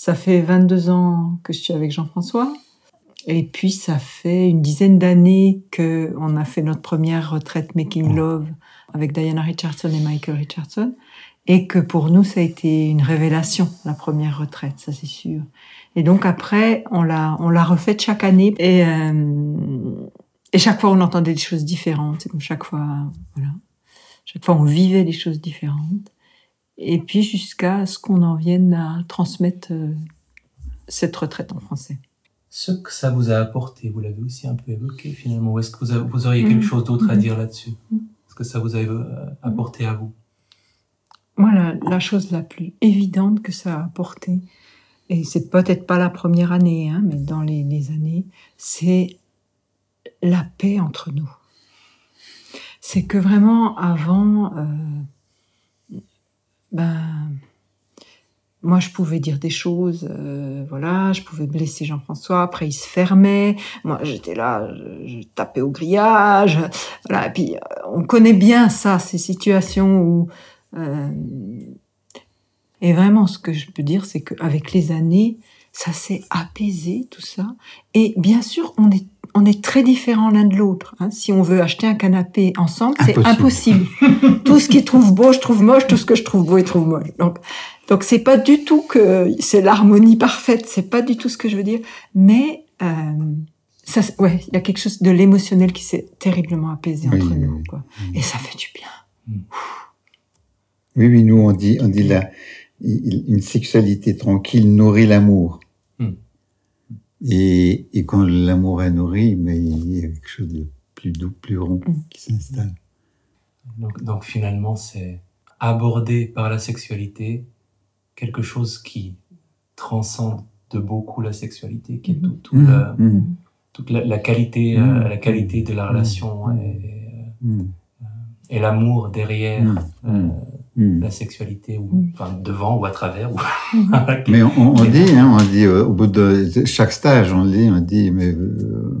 Ça fait 22 ans que je suis avec Jean-François. Et puis, ça fait une dizaine d'années que on a fait notre première retraite Making Love avec Diana Richardson et Michael Richardson. Et que pour nous, ça a été une révélation, la première retraite, ça c'est sûr. Et donc après, on l'a, on l'a refaite chaque année. Et, euh, et chaque fois, on entendait des choses différentes. C'est comme chaque fois, voilà. Chaque fois, on vivait des choses différentes. Et puis jusqu'à ce qu'on en vienne à transmettre euh, cette retraite en français. Ce que ça vous a apporté, vous l'avez aussi un peu évoqué finalement. Est-ce que vous, vous, auriez quelque mm. chose d'autre à mm. dire là-dessus? Est-ce que ça vous a euh, apporté à vous? Moi, la, chose la plus évidente que ça a apporté, et c'est peut-être pas la première année, hein, mais dans les, années, c'est la paix entre nous. C'est que vraiment, avant, euh, ben, moi, je pouvais dire des choses, euh, voilà, je pouvais blesser Jean-François. Après, il se fermait. Moi, j'étais là, je, tapais au grillage. Voilà. Et puis, euh, on connaît bien ça, ces situations où. Euh, et vraiment, ce que je peux dire, c'est qu'avec les années, ça s'est apaisé tout ça. Et bien sûr, on est on est très différents l'un de l'autre. Hein. Si on veut acheter un canapé ensemble, c'est impossible. tout ce qu'il trouve beau, je trouve moche. Tout ce que je trouve beau, il trouve moche. Donc, donc c'est pas du tout que c'est l'harmonie parfaite. C'est pas du tout ce que je veux dire. Mais euh, ça, ouais, il y a quelque chose de l'émotionnel qui s'est terriblement apaisé entre nous, quoi. Et ça fait du bien. Mm. Oui, oui, nous on dit, on dit là, une sexualité tranquille nourrit l'amour. Et, et quand l'amour est nourri, mais il y a quelque chose de plus doux, plus rond mm. qui s'installe. Donc, donc finalement, c'est aborder par la sexualité quelque chose qui transcende de beaucoup la sexualité, qui est tout, la, mm-hmm. toute la, qualité, euh, la qualité de la relation et, euh, et l'amour derrière. Euh, Hmm. la sexualité, ou hmm. enfin devant ou à travers. Ou mais on, dit, hein, on dit euh, au bout de chaque stage, on dit, on dit, mais euh,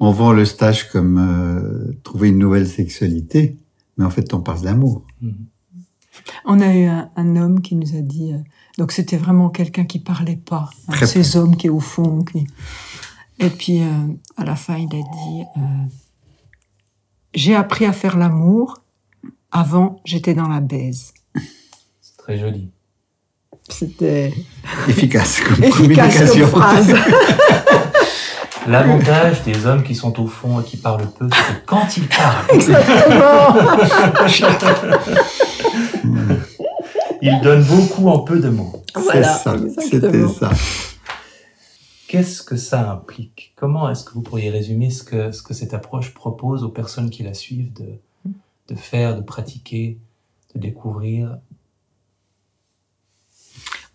on vend le stage comme euh, trouver une nouvelle sexualité, mais en fait, on parle d'amour. Hmm. On a eu un, homme qui nous a dit, donc c'était vraiment quelqu'un qui parlait pas, hein, ces hommes qui est au fond. Qui... Et puis à la fin, il a dit, j'ai appris à faire l'amour avant, j'étais dans la baise. C'est très joli. C'était efficace comme efficace comme phrase. L'avantage des hommes qui sont au fond et qui parlent peu, c'est que quand ils parlent, exactement, ils donnent beaucoup en peu de mots. Voilà, c'était ça. Qu'est-ce que ça implique? Comment est-ce que vous pourriez résumer ce que, ce que cette approche propose aux personnes qui la suivent de, de faire, de pratiquer, de découvrir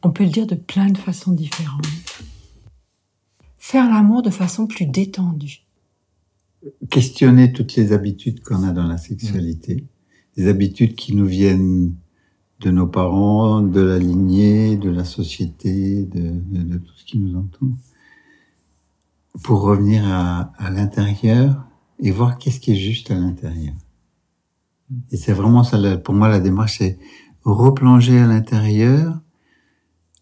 On peut le dire de plein de façons différentes. Faire l'amour de façon plus détendue. Questionner toutes les habitudes qu'on a dans la sexualité, des habitudes qui nous viennent de nos parents, de la lignée, de la société, de, tout ce qui nous entoure, pour revenir à l'intérieur et voir qu'est-ce qui est juste à l'intérieur. Et c'est vraiment ça, pour moi, la démarche, c'est replonger à l'intérieur,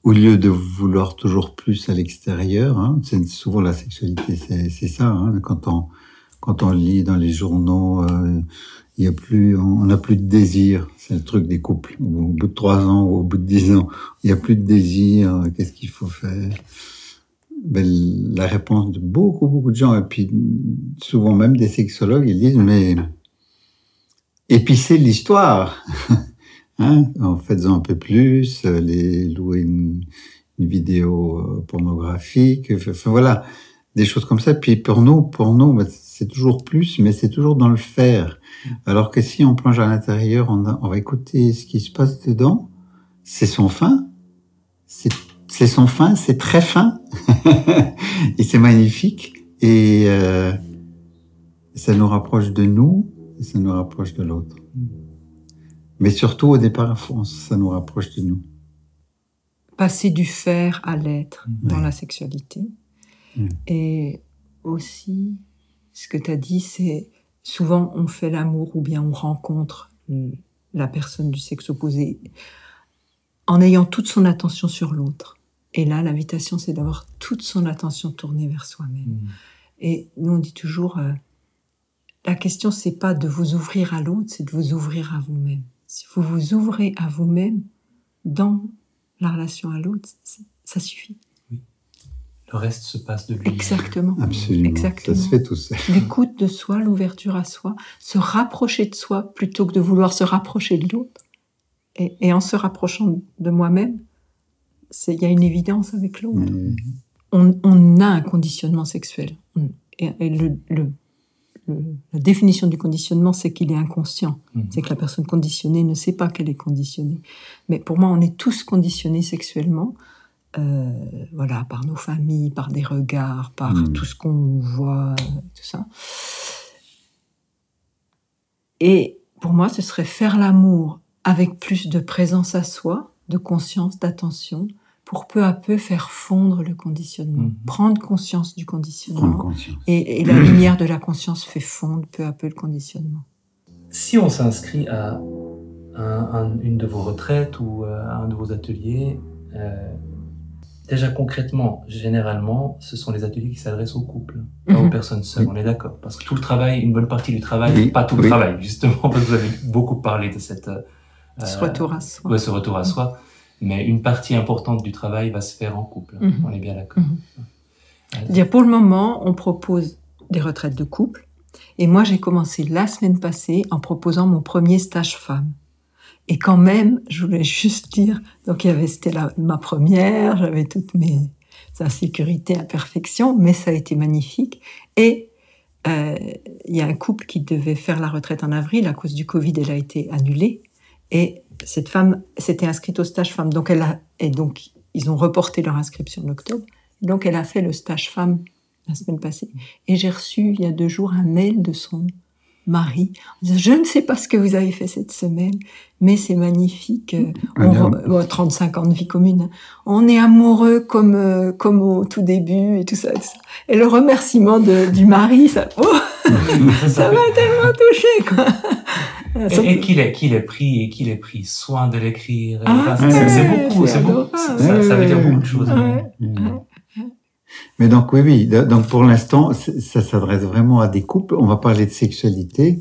au lieu de vouloir toujours plus à l'extérieur. Hein. C'est souvent la sexualité, c'est ça. Hein. Quand on quand on lit dans les journaux, euh, il y a plus, on n'a plus de désir. C'est le truc des couples. Au bout de trois ans ou au bout de dix ans, il n'y a plus de désir. Qu'est-ce qu'il faut faire? Ben, La réponse de beaucoup beaucoup de gens et puis souvent même des sexologues, ils disent mais épicer l'histoire. hein, en faisant un peu plus, euh, les louer une, vidéo euh, pornographique, enfin voilà, des choses comme ça. Puis pour nous, pour nous, bah, c'est toujours plus, mais c'est toujours dans le faire. Alors que si on plonge à l'intérieur, on, on, va écouter ce qui se passe dedans. C'est son fin, c'est son fin, c'est très fin, et c'est magnifique. Et euh, ça nous rapproche de nous, et ça nous rapproche de l'autre. Mais surtout, au départ, ça nous rapproche de nous. Passer du faire à l'être dans la sexualité. Et aussi, ce que tu as dit, c'est souvent on fait l'amour ou bien on rencontre la personne du sexe opposé en ayant toute son attention sur l'autre. Et là, l'invitation, c'est d'avoir toute son attention tournée vers soi-même. Mm. Et nous, on dit toujours, euh, la question, c'est pas de vous ouvrir à l'autre, c'est de vous ouvrir à vous-même. Si vous vous ouvrez à vous-même dans la relation à l'autre, ça suffit. Le reste se passe de lui. Exactement. Absolument. Exactement. Ça se fait tout seul. L'écoute de soi, l'ouverture à soi, se rapprocher de soi plutôt que de vouloir se rapprocher de l'autre. Et, et en se rapprochant de moi-même, il y a une évidence avec l'autre. Mais- on, on a un conditionnement sexuel. Et, et le, le- le- la définition du conditionnement, c'est qu'il est inconscient. Mhm. C'est que la personne conditionnée ne sait pas qu'elle est conditionnée. Mais pour moi, on est tous conditionnés sexuellement, euh, voilà, par nos familles, par des regards, par Mhm. tout ce qu'on voit, tout ça. Et pour moi, ce serait faire l'amour avec plus de présence à soi, de conscience, d'attention, pour peu à peu faire fondre le conditionnement, Mhm. prendre conscience du Prendre conditionnement. conscience. Et, et la lumière de la conscience fait fondre peu à peu le conditionnement. Si on s'inscrit à un- un- une de vos retraites ou euh, à un de vos ateliers, euh, déjà concrètement, généralement, ce sont les ateliers qui s'adressent aux couples, pas aux Mhm. personnes seules, Oui. on est d'accord. Parce que tout le travail, une bonne partie du travail, Oui, pas tout le oui. travail, justement, parce que vous avez beaucoup parlé de cette... euh, Ce retour à soi. ouais, ce retour à soi. Mais une partie importante du travail va se faire en couple. Mhm. On est bien d'accord. Mhm. Pour le moment, on propose des retraites de couple. Et moi, j'ai commencé la semaine passée en proposant mon premier stage femme. Et quand même, je voulais juste dire, donc il y avait, c'était ma première, j'avais toutes mes insécurités, imperfections, mais ça a été magnifique. Et euh, il y a un couple qui devait faire la retraite en avril, à cause du Covid, elle a été annulée. Et cette femme s'était inscrite au stage femme. Donc elle a, et donc ils ont reporté leur inscription en octobre. Donc elle a fait le stage femme la semaine passée. Et j'ai reçu il y a deux jours un mail de son mari je ne sais pas ce que vous avez fait cette semaine, mais c'est magnifique. Euh, On, bon, 35 ans de vie commune. On est amoureux comme euh, comme au tout début et tout ça. Et, tout ça. et le remerciement de, du mari, ça, oh, ça m'a tellement touché Et, et qu'il ait, qu'il ait pris et qu'il ait pris soin de l'écrire. et Ah, c'est, ouais, c'est beaucoup, c'est beaucoup. Ça, ça veut dire beaucoup de choses. Ouais. Mm. Mais donc oui, oui. Donc pour l'instant, ça s'adresse vraiment à des couples. On va parler de sexualité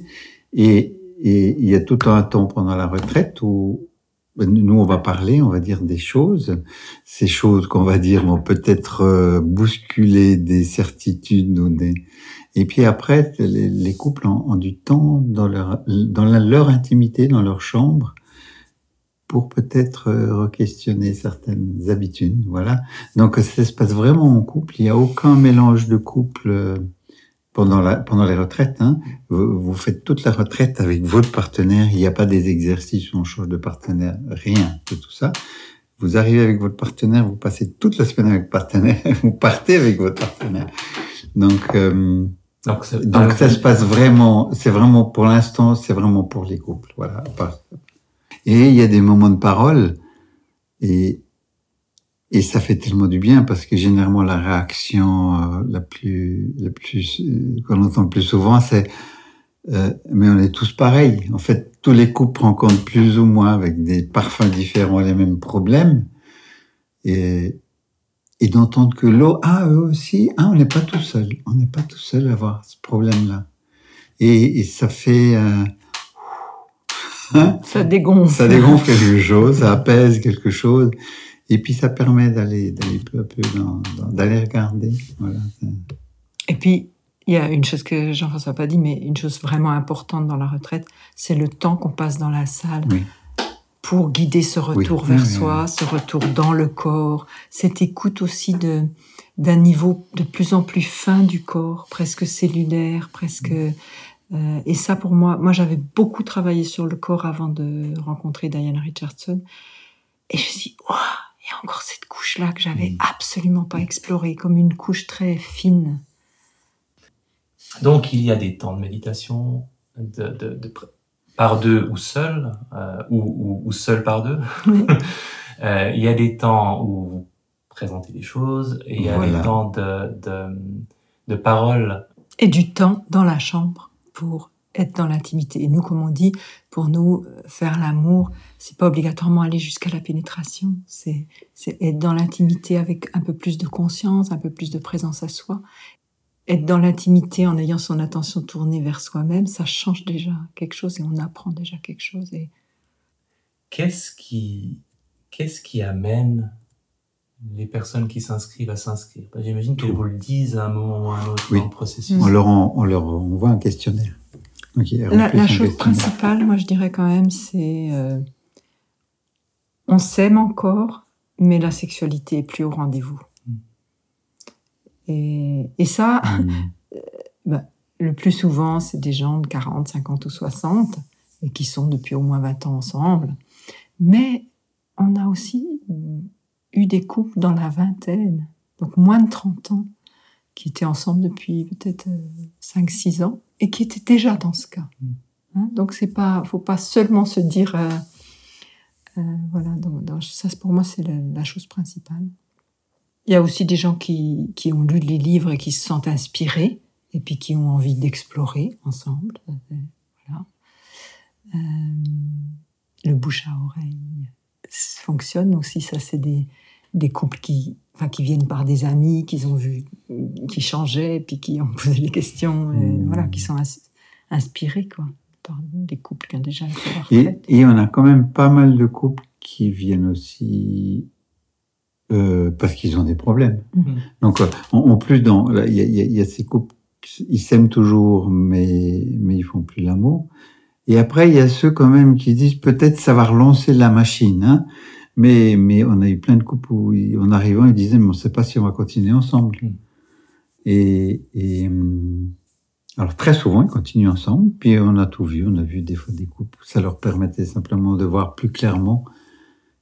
et, et il y a tout un temps pendant la retraite où nous on va parler, on va dire des choses, ces choses qu'on va dire vont peut-être euh, bousculer des certitudes ou des. Et puis après, les, les couples ont, du temps dans leur dans leur intimité, dans leur chambre, pour peut-être euh, re-questionner certaines habitudes. Voilà. Donc ça se passe vraiment en couple. Il n'y a aucun mélange de couple euh, pendant la pendant les retraites. Hein. Vous, vous faites toute la retraite avec votre partenaire. Il n'y a pas des exercices où on change de partenaire. Rien de tout ça. Vous arrivez avec votre partenaire. Vous passez toute la semaine avec votre partenaire. Vous partez avec votre partenaire. Donc euh, Donc, donc ça se passe vraiment. C'est vraiment pour l'instant. C'est vraiment pour les couples. Voilà. Et il y a des moments de parole et et ça fait tellement du bien parce que généralement la réaction euh, la plus la plus euh, qu'on entend le plus souvent c'est euh, mais on est tous pareils. En fait, tous les couples rencontrent plus ou moins avec des parfums différents les mêmes problèmes. Et et d'entendre que l'eau ah eux aussi ah on n'est pas tout seul. On n'est pas tout seul à avoir ce problème là et, et ça fait euh, hein? Ça dégonfle. ça dégonfle quelque chose, ça apaise quelque chose, et puis ça permet d'aller d'aller peu à peu d'aller regarder. Voilà. Et puis, il y a une chose que Jean-François n'a pas dit, mais une chose vraiment importante dans la retraite, c'est le temps qu'on passe dans la salle Oui. pour guider ce retour Oui, vers oui, soi, ce retour dans le corps, cette écoute aussi de d'un niveau de plus en plus fin du corps, presque cellulaire, presque. euh, et ça, pour moi, moi, j'avais beaucoup travaillé sur le corps avant de rencontrer Diana Richardson, et je me suis dit, Ouah, il y a encore cette couche-là que j'avais Mm. absolument pas explorée, comme une couche très fine. Donc, il y a des temps de méditation de, de, par deux ou seul, euh, ou, ou, ou seul par deux. Oui. Euh, il y a des temps où vous présentez des choses, et il y a Voilà. des temps de, de, de parole. et du temps dans la chambre pour être dans l'intimité. Et nous, comme on dit, pour nous, faire l'amour, c'est pas obligatoirement aller jusqu'à la pénétration. C'est, c'est être dans l'intimité avec un peu plus de conscience, un peu plus de présence à soi. Être dans l'intimité en ayant son attention tournée vers soi-même, ça change déjà quelque chose et on apprend déjà quelque chose. Et... Qu'est-ce qui, qu'est-ce qui amène les personnes qui s'inscrivent à s'inscrire? J'imagine qu'elles vous le disent à un moment ou à un autre dans le processus. On leur, on leur envoie un questionnaire. La, chose principale, moi je dirais quand même, c'est euh, on s'aime encore, mais la sexualité est plus au rendez-vous. Mm. Et, et, ça, mm. euh, bah, le plus souvent, c'est des gens de 40, 50 ou 60 et qui sont depuis au moins 20 ans ensemble. Mais on a aussi eu des couples dans la vingtaine, donc moins de 30 ans, qui étaient ensemble depuis peut-être 5-6 euh, ans et qui étaient déjà dans ce cas. Mm. Hein, donc c'est pas, faut pas seulement se dire, euh, euh, voilà, donc, ça pour moi c'est la, chose principale. Il y a aussi des gens qui, qui ont lu les livres et qui se sentent inspirés et puis qui ont envie d'explorer ensemble. Voilà. le bouche à oreille fonctionne aussi. Ça, c'est des, des couples qui, enfin, qui viennent par des amis qu'ils ont vu, qui changeaient, puis qui ont posé des questions, et, mmh. voilà, qui sont inspirés, quoi, par des couples qui ont déjà et, et on a quand même pas mal de couples qui viennent aussi euh, parce qu'ils ont des problèmes. Mmh. Donc, euh, en, plus, il y a, y a, ces couples, ils s'aiment toujours, mais mais ils font plus l'amour. Et après, il y a ceux quand même qui disent peut-être ça va relancer la machine. Hein. Mais, mais on a eu plein de couples où, en arrivant, ils disaient, mais on ne sait pas si on va continuer ensemble. Mm. Et, et, hum, alors très souvent, ils continuent ensemble. Puis on a tout vu. On a vu des fois des couples. Ça leur permettait simplement de voir plus clairement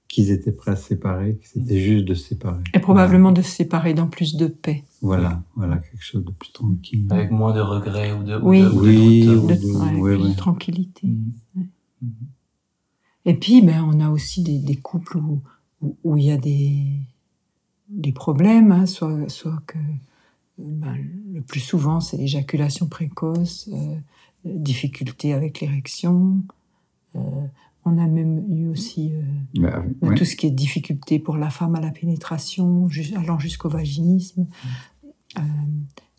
qu'ils étaient prêts à se séparer, que c'était juste de se séparer. Et probablement de se séparer dans plus de paix. Voilà, voilà, quelque chose de plus tranquille. Avec moins de regrets ou de, oui, de, oui, de, de, tranquillité. Mm. Et puis, ben, on a aussi des, des couples où, où, il y a des, des problèmes, hein, soit, soit que ben, le plus souvent c'est l'éjaculation précoce, euh, difficulté avec l'érection. Euh, on a même eu aussi euh, bah, ben, tout ce qui est difficulté pour la femme à la pénétration, allant jusqu'au vaginisme. Euh,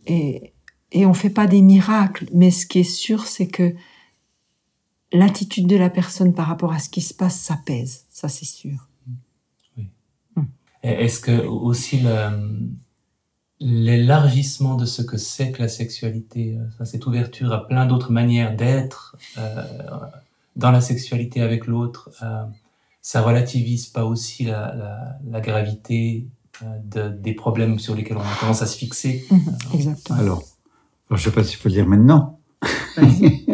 et, et on fait pas des miracles, mais ce qui est sûr, c'est que l'attitude de la personne par rapport à ce qui se passe, ça pèse, ça c'est sûr. Oui. Hmm. Est-ce que aussi l'élargissement de ce que c'est que la sexualité, euh, cette ouverture à plein d'autres manières d'être euh, dans la sexualité avec l'autre, euh, ça relativise pas aussi la, gravité des problèmes sur lesquels on a tendance à se fixer? Hmm, exactement. Alors, alors, je sais pas s'il faut le dire maintenant.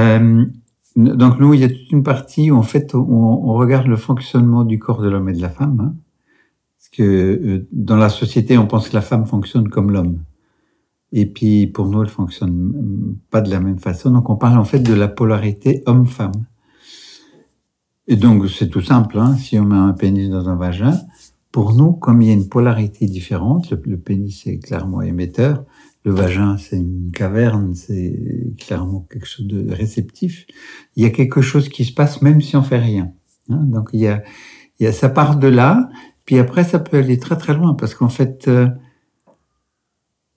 Euh, donc nous, il y a toute une partie où en fait on, regarde le fonctionnement du corps de l'homme et de la femme. Hein, parce que euh, dans la société, on pense que la femme fonctionne comme l'homme. Et puis pour nous, elle fonctionne pas de la même façon. Donc on parle en fait de la polarité homme-femme. Et donc c'est tout simple. Hein, si on met un pénis dans un vagin, pour nous, comme il y a une polarité différente, le, le pénis est clairement émetteur, le vagin, c'est une caverne, c'est clairement quelque chose de réceptif. Il y a quelque chose qui se passe même si on fait rien. Hein. Donc il y a, il y a, ça part de là, puis après ça peut aller très très loin parce qu'en fait, euh,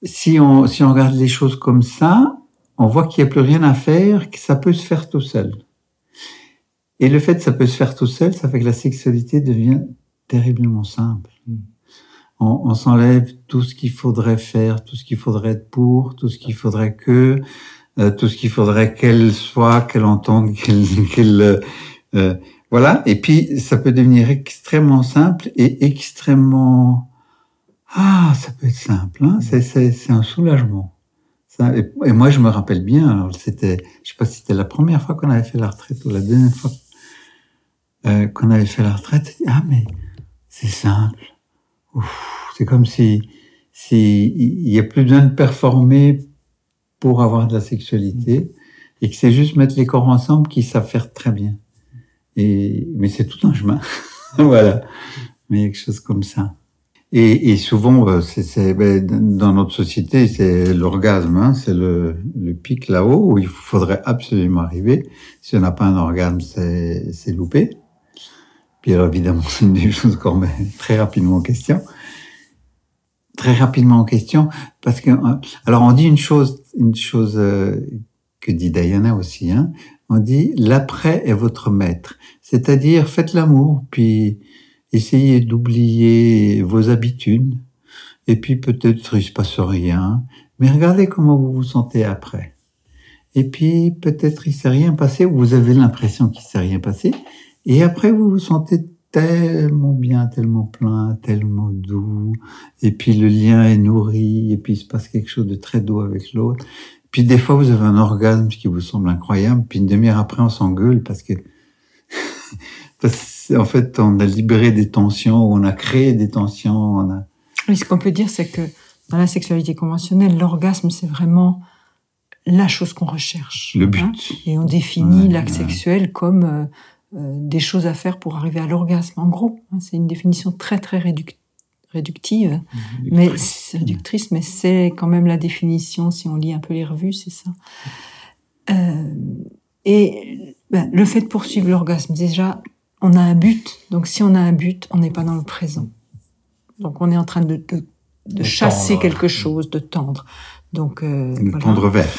si on si on regarde les choses comme ça, on voit qu'il n'y a plus rien à faire, que ça peut se faire tout seul. Et le fait que ça peut se faire tout seul, ça fait que la sexualité devient terriblement simple. Mm on, s'enlève tout ce qu'il faudrait faire, tout ce qu'il faudrait être pour, tout ce qu'il faudrait que, euh, tout ce qu'il faudrait qu'elle soit, qu'elle entende, qu'elle, euh, euh, voilà. Et puis ça peut devenir extrêmement simple et extrêmement ah, ça peut être simple. Hein c'est, c'est, un soulagement. Ça, et, moi, je me rappelle bien. Alors, c'était, je sais pas si c'était la première fois qu'on avait fait la retraite ou la deuxième fois qu'on avait fait la retraite. Ah, mais c'est simple c'est comme si il y a plus besoin de performer pour avoir de la sexualité et que c'est juste mettre les corps ensemble qui savent faire très bien. Et mais c'est tout un chemin, voilà. Mais quelque chose comme ça. Et, et souvent, euh, c'est ben, dans notre société, c'est l'orgasme, hein, c'est le, le pic là-haut où il faudrait absolument arriver. Si on n'a pas un orgasme, c'est loupé. Puis alors évidemment, c'est une des choses qu'on met très rapidement en question. Très rapidement en question, parce que euh, alors on dit une chose, une chose euh, que dit Diana aussi, hein, on dit l'après est votre maître, c'est-à-dire faites l'amour, puis essayez d'oublier vos habitudes, et puis peut-être il se passe rien, mais regardez comment vous vous sentez après. Et puis peut-être il s'est rien passé, ou vous avez l'impression qu'il s'est rien passé, et après vous vous sentez tellement bien, tellement plein, tellement doux, et puis le lien est nourri, et puis il se passe quelque chose de très doux avec l'autre. Puis des fois vous avez un orgasme qui vous semble incroyable, puis une demi-heure après on s'engueule parce que en fait, on a libéré des tensions, on a créé des tensions. On a... Oui, ce qu'on peut dire, c'est que dans la sexualité conventionnelle, l'orgasme, c'est vraiment la chose qu'on recherche. Le but. Hein. et on définit l'acte sexuel comme euh, des choses à faire pour arriver à l'orgasme. En gros, hein, c'est une définition très très réductive, mais réductrice, mais c'est quand même la définition. Si on lit un peu les revues, c'est ça. Euh, et ben, le fait de poursuivre l'orgasme, déjà, on a un but. Donc si on a un but, on n'est pas dans le présent. Donc on est en train de, de, chasser quelque chose, de tendre. Donc euh, tendre vers.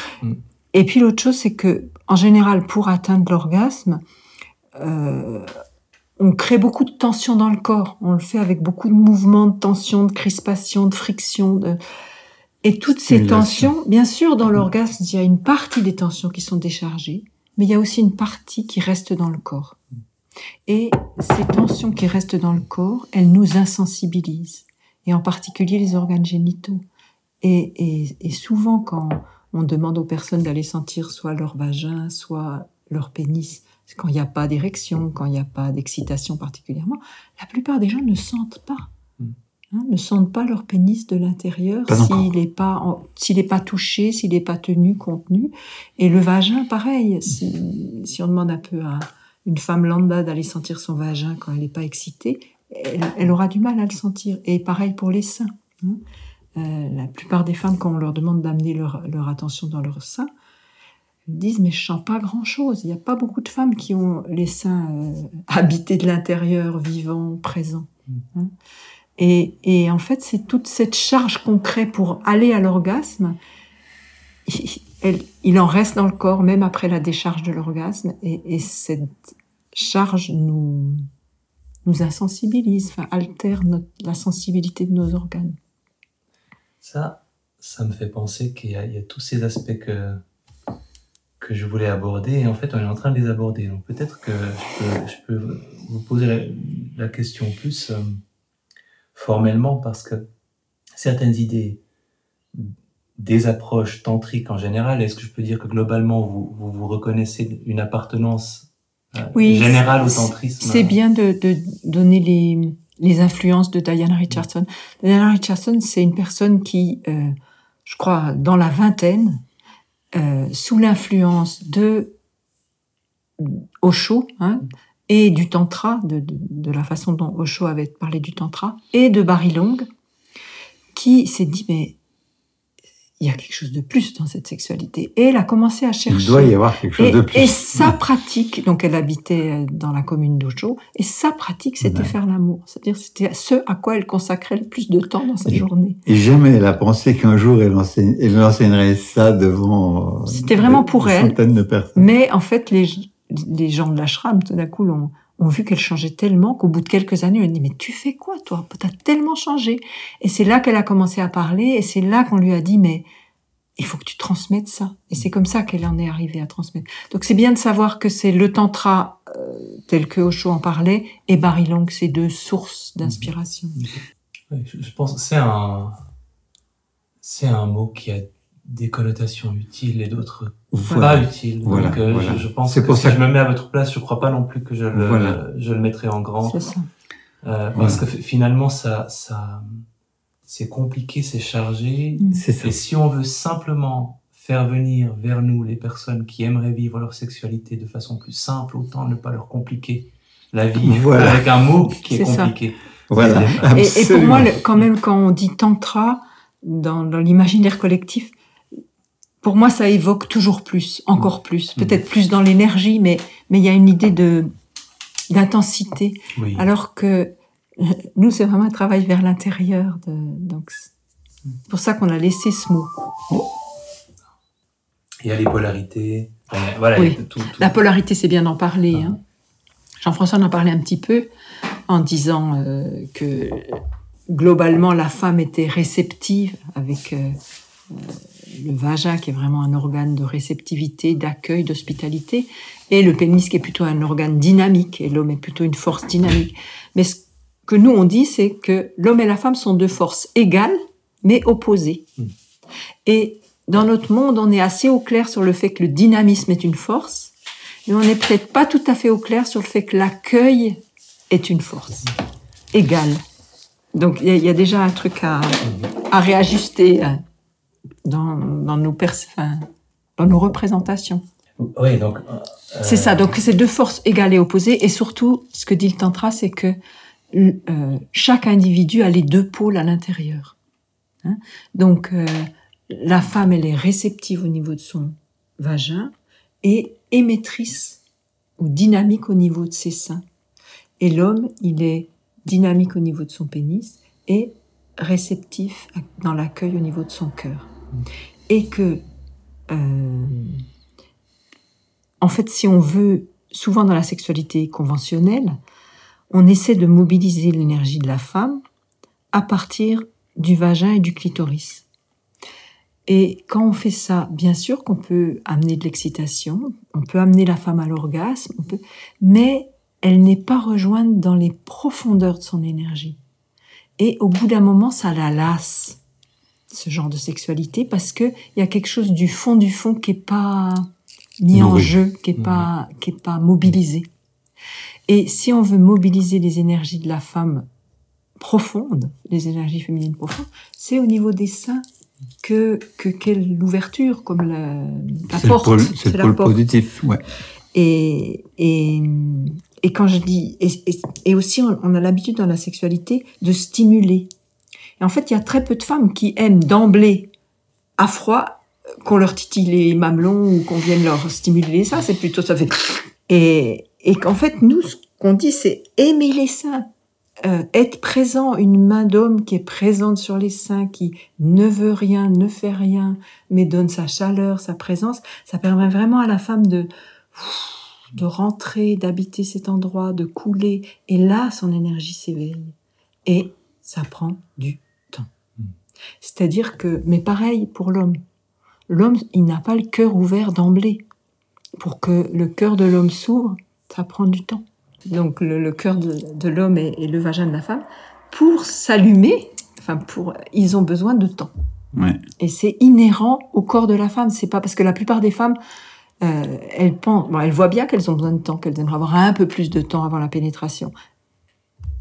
Et puis l'autre chose, c'est que en général, pour atteindre l'orgasme, euh, on crée beaucoup de tension dans le corps. On le fait avec beaucoup de mouvements, de tension, de crispation, de friction. De... Et toutes ces tensions, bien sûr, dans l'orgasme, il y a une partie des tensions qui sont déchargées, mais il y a aussi une partie qui reste dans le corps. Et ces tensions qui restent dans le corps, elles nous insensibilisent, et en particulier les organes génitaux. Et, et, souvent, quand on demande aux personnes d'aller sentir soit leur vagin, soit leur pénis, quand il n'y a pas d'érection, quand il n'y a pas d'excitation particulièrement, la plupart des gens ne sentent pas. Hmm. Hein, ne sentent pas leur pénis de l'intérieur s'il n'est pas s'il n'est pas touché, s'il n'est pas tenu, contenu. Et le vagin, pareil. Si, si on demande un peu à, une femme lambda d'aller sentir son vagin quand elle n'est pas excitée, elle, aura du mal à le sentir. Et pareil pour les seins. Hein. Euh, la plupart des femmes, quand on leur demande d'amener leur, attention dans leur sein, disent mais je sens pas grand chose. Il n'y a pas beaucoup de femmes qui ont les seins euh, habités de l'intérieur, vivants, présents. Hein. Et, et, en fait, c'est toute cette charge qu'on crée pour aller à l'orgasme il en reste dans le corps même après la décharge de l'orgasme et, cette charge nous nous insensibilise, enfin altère la sensibilité de nos organes. Ça, ça me fait penser qu'il y, a tous ces aspects que que je voulais aborder et en fait on est en train de les aborder. Donc peut-être que je peux, vous poser la, question plus euh, formellement parce que certaines idées des approches tantriques en général, est-ce que je peux dire que globalement, vous vous, reconnaissez une appartenance euh, générale au tantrisme? C'est bien de, de, donner les, les influences de Diana Richardson. Diana Richardson, c'est une personne qui, euh, je crois, dans la vingtaine, euh, sous l'influence de Osho, hein, et du tantra, de, de, de, la façon dont Osho avait parlé du tantra, et de Barry Long, qui s'est dit, mais il y a quelque chose de plus dans cette sexualité. Et elle a commencé à chercher. Il doit y avoir quelque chose et, de plus. Et sa pratique, donc elle habitait euh, dans la commune d'Ocho, et sa pratique, c'était faire l'amour. C'est-à-dire, c'était ce à quoi elle consacrait le plus de temps dans sa journée. Et jamais elle a pensé qu'un jour elle, elle enseignerait ça devant. C'était vraiment pour elle. De personnes. Mais en fait, les, les gens de l'ashram, tout d'un coup, l'ont ont vu qu'elle changeait tellement qu'au bout de quelques années, elle dit mais tu fais quoi toi? T'as tellement changé. Et c'est là qu'elle a commencé à parler et c'est là qu'on lui a dit mais il faut que tu transmettes ça. Et c'est comme ça qu'elle en est arrivée à transmettre. Donc c'est bien de savoir que c'est le tantra euh, tel que Osho en parlait et Barry Long, ces deux sources d'inspiration. je pense c'est un c'est un mot qui a des connotations utiles et d'autres pas. Voilà, Donc, euh, Je, pense que pour si ça je me mets à votre place, je crois pas non plus que je le, je le mettrai en grand. C'est ça. Euh, parce que finalement, ça, ça, c'est compliqué, c'est chargé. Mm. Et si on veut simplement faire venir vers nous les personnes qui aimeraient vivre leur sexualité de façon plus simple, autant ne pas leur compliquer la vie avec un mot qui est, compliqué. Voilà. Et, et, pour moi, quand même, quand on dit tantra dans, dans l'imaginaire collectif, pour moi, ça évoque toujours plus, encore plus, Mm. peut-être plus dans l'énergie, mais mais il y a une idée de d'intensité, Oui. alors que nous, c'est vraiment un travail vers l'intérieur. Donc, c'est pour ça qu'on a laissé ce mot. Il y a les polarités. euh, Voilà, Oui. tout, tout- La polarité, c'est bien d'en parler. Hein. Jean-François en a parlé un petit peu en disant euh, que globalement la femme était réceptive avec euh, euh, le vagin qui est vraiment un organe de réceptivité, d'accueil, d'hospitalité, et le pénis qui est plutôt un organe dynamique et l'homme est plutôt une force dynamique. Mais ce que nous on dit, c'est que l'homme et la femme sont deux forces égales mais opposées. Mm. Et dans notre monde, on est assez au clair sur le fait que le dynamisme est une force, mais on n'est peut-être pas tout à fait au clair sur le fait que l'accueil est une force égale. Donc il y, a- il y a déjà un truc à, à réajuster euh, dans, dans nos enfin, dans nos représentations. Oui, donc. euh, C'est ça. Donc c'est deux forces égales et opposées, et surtout, ce que dit le tantra, c'est que euh, chaque individu a les deux pôles à l'intérieur. Hein. Donc euh, la femme, elle est réceptive au niveau de son vagin et émettrice ou dynamique au niveau de ses seins. Et l'homme, il est dynamique au niveau de son pénis et réceptif dans l'accueil au niveau de son cœur. Et que, euh, en fait, si on veut, souvent dans la sexualité conventionnelle, on essaie de mobiliser l'énergie de la femme à partir du vagin et du clitoris. Et quand on fait ça, bien sûr qu'on peut amener de l'excitation, on peut amener la femme à l'orgasme, mais elle n'est pas rejointe dans les profondeurs de son énergie. Et au bout d'un moment, ça la lasse, ce genre de sexualité, parce que il y a quelque chose du fond du fond qui est pas mis en jeu, qui est pas, qui est pas mobilisé. Et si on veut mobiliser les énergies de la femme profondes, les énergies féminines profondes, c'est au niveau des seins que que qu'est l'ouverture, comme la, la porte, c'est le pôle positif, ouais. Et, et, et quand je dis, et, et, et aussi on, on a l'habitude dans la sexualité de stimuler. Et en fait, il y a très peu de femmes qui aiment d'emblée à froid qu'on leur titille les mamelons ou qu'on vienne leur stimuler ça. C'est plutôt ça fait. Et, et qu'en fait, nous, ce qu'on dit, c'est aimer les seins. Euh, être présent, une main d'homme qui est présente sur les seins, qui ne veut rien, ne fait rien, mais donne sa chaleur, sa présence, ça permet vraiment à la femme de de rentrer, d'habiter cet endroit, de couler. Et là, son énergie s'éveille. Et ça prend du. C'est-à-dire que, mais pareil pour l'homme. L'homme, il n'a pas le cœur ouvert d'emblée. Pour que le cœur de l'homme s'ouvre, ça prend du temps. Donc le, le cœur de, de l'homme et, et le vagin de la femme, pour s'allumer, enfin pour, ils ont besoin de temps. ouais. Et c'est inhérent au corps de la femme. C'est pas parce que la plupart des femmes, euh, elles pensent, bon, elles voient bien qu'elles ont besoin de temps, qu'elles aimeraient avoir un peu plus de temps avant la pénétration.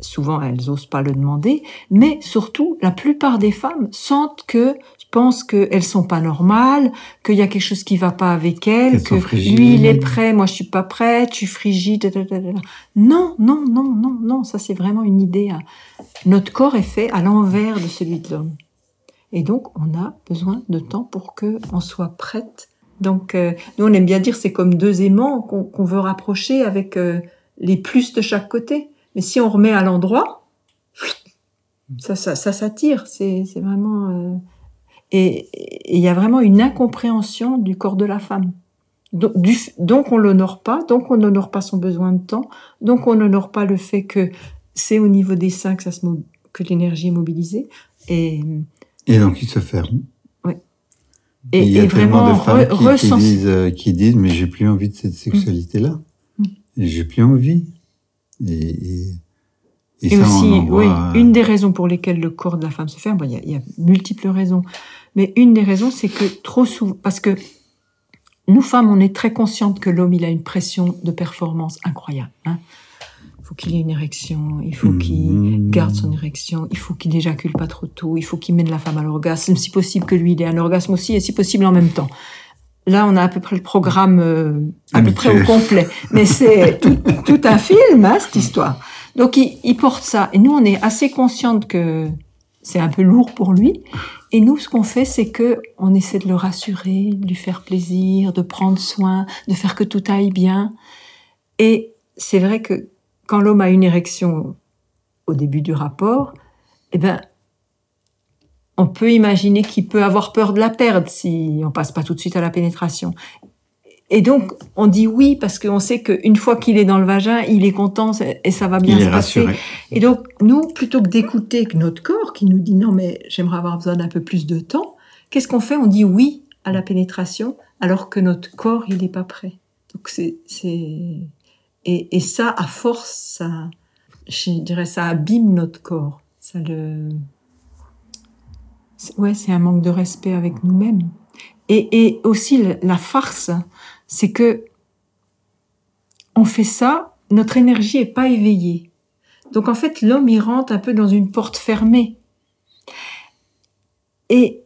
Souvent, elles osent pas le demander, mais surtout, la plupart des femmes sentent que, pensent qu'elles sont pas normales, qu'il y a quelque chose qui va pas avec elles, que lui il est prêt, moi je suis pas prête, je suis frigide. Non, non, non, non, non, ça c'est vraiment une idée. hein. Notre corps est fait à l'envers de celui de l'homme. Et donc, on a besoin de temps pour que on soit prête. Donc, euh, nous, on aime bien dire c'est comme deux aimants qu'on qu'on veut rapprocher avec euh, les plus de chaque côté. Mais si on remet à l'endroit, ça, ça, ça s'attire. C'est c'est vraiment. euh, Et et il y a vraiment une incompréhension du corps de la femme. Donc, du, donc on l'honore pas, donc on n'honore pas son besoin de temps, donc on n'honore pas le fait que c'est au niveau des seins que ça se que l'énergie est mobilisée. Et, Et donc, ils se ferment. et, il y a et tellement vraiment de femmes qui, disent, euh, qui disent, mais j'ai plus envie de cette sexualité-là. Mm. Et J'ai plus envie. Et, et, et Et ça, aussi, on oui, euh, une des raisons pour lesquelles le corps de la femme se ferme, bon, il y, y a multiples raisons, mais une des raisons, c'est que trop souvent, parce que nous femmes, on est très conscientes que l'homme, il a une pression de performance incroyable. Hein. Il faut qu'il ait une érection, il faut qu'il Mhm. garde son érection, il faut qu'il éjacule pas trop tôt, il faut qu'il mène la femme à l'orgasme, si possible que lui, il ait un orgasme aussi, et si possible en même temps. Là, on a à peu près le programme euh, à peu près au complet. Mais c'est tout, tout un film, hein, cette histoire. Donc il, il porte ça. Et nous, on est assez consciente que c'est un peu lourd pour lui. Et nous, ce qu'on fait, c'est que on essaie de le rassurer, de lui faire plaisir, de prendre soin, de faire que tout aille bien. Et c'est vrai que quand l'homme a une érection au début du rapport, eh ben, on peut imaginer qu'il peut avoir peur de la perdre si on passe pas tout de suite à la pénétration. Et donc, on dit oui parce qu'on sait qu'une fois qu'il est dans le vagin, il est content et ça va bien Il se est passer. rassuré. Et donc, nous, plutôt que d'écouter que notre corps qui nous dit non, mais j'aimerais avoir besoin d'un peu plus de temps, qu'est-ce qu'on fait? On dit oui à la pénétration alors que notre corps, il n'est pas prêt. Donc, c'est. c'est- Et, et ça, à force, ça. Je dirais, ça abîme notre corps. Ça le. Ouais, c'est un manque de respect avec nous-mêmes. Et, aussi, la- la farce, c'est que on fait ça, notre énergie est pas éveillée. Donc en fait, l'homme, il rentre un peu dans une porte fermée. Et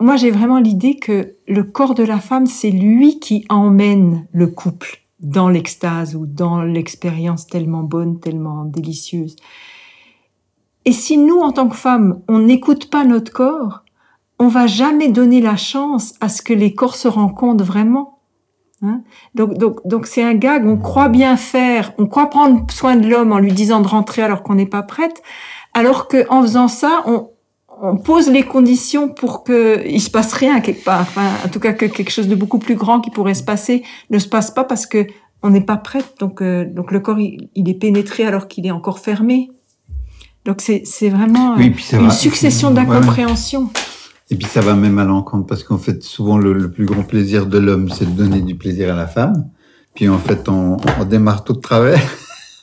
moi, j'ai vraiment l'idée que le corps de la femme, c'est lui qui emmène le couple dans l'extase ou dans l'expérience tellement bonne, tellement délicieuse. Et si nous, en tant que femmes, on n'écoute pas notre corps, on va jamais donner la chance à ce que les corps se rencontrent vraiment. Hein donc, donc, donc c'est un gag. On croit bien faire, on croit prendre soin de l'homme en lui disant de rentrer alors qu'on n'est pas prête, alors que en faisant ça, on, on pose les conditions pour que il se passe rien quelque part. Enfin, en tout cas, que quelque chose de beaucoup plus grand qui pourrait se passer ne se passe pas parce que on n'est pas prête. Donc, euh, donc le corps, il, il est pénétré alors qu'il est encore fermé. Donc c'est c'est vraiment euh, Oui, une va- succession ouais. d'incompréhensions. Et puis ça va même à l'encontre parce qu'en fait, souvent le, le plus grand plaisir de l'homme, c'est de donner du plaisir à la femme. Puis en fait, on, on démarre tout de travers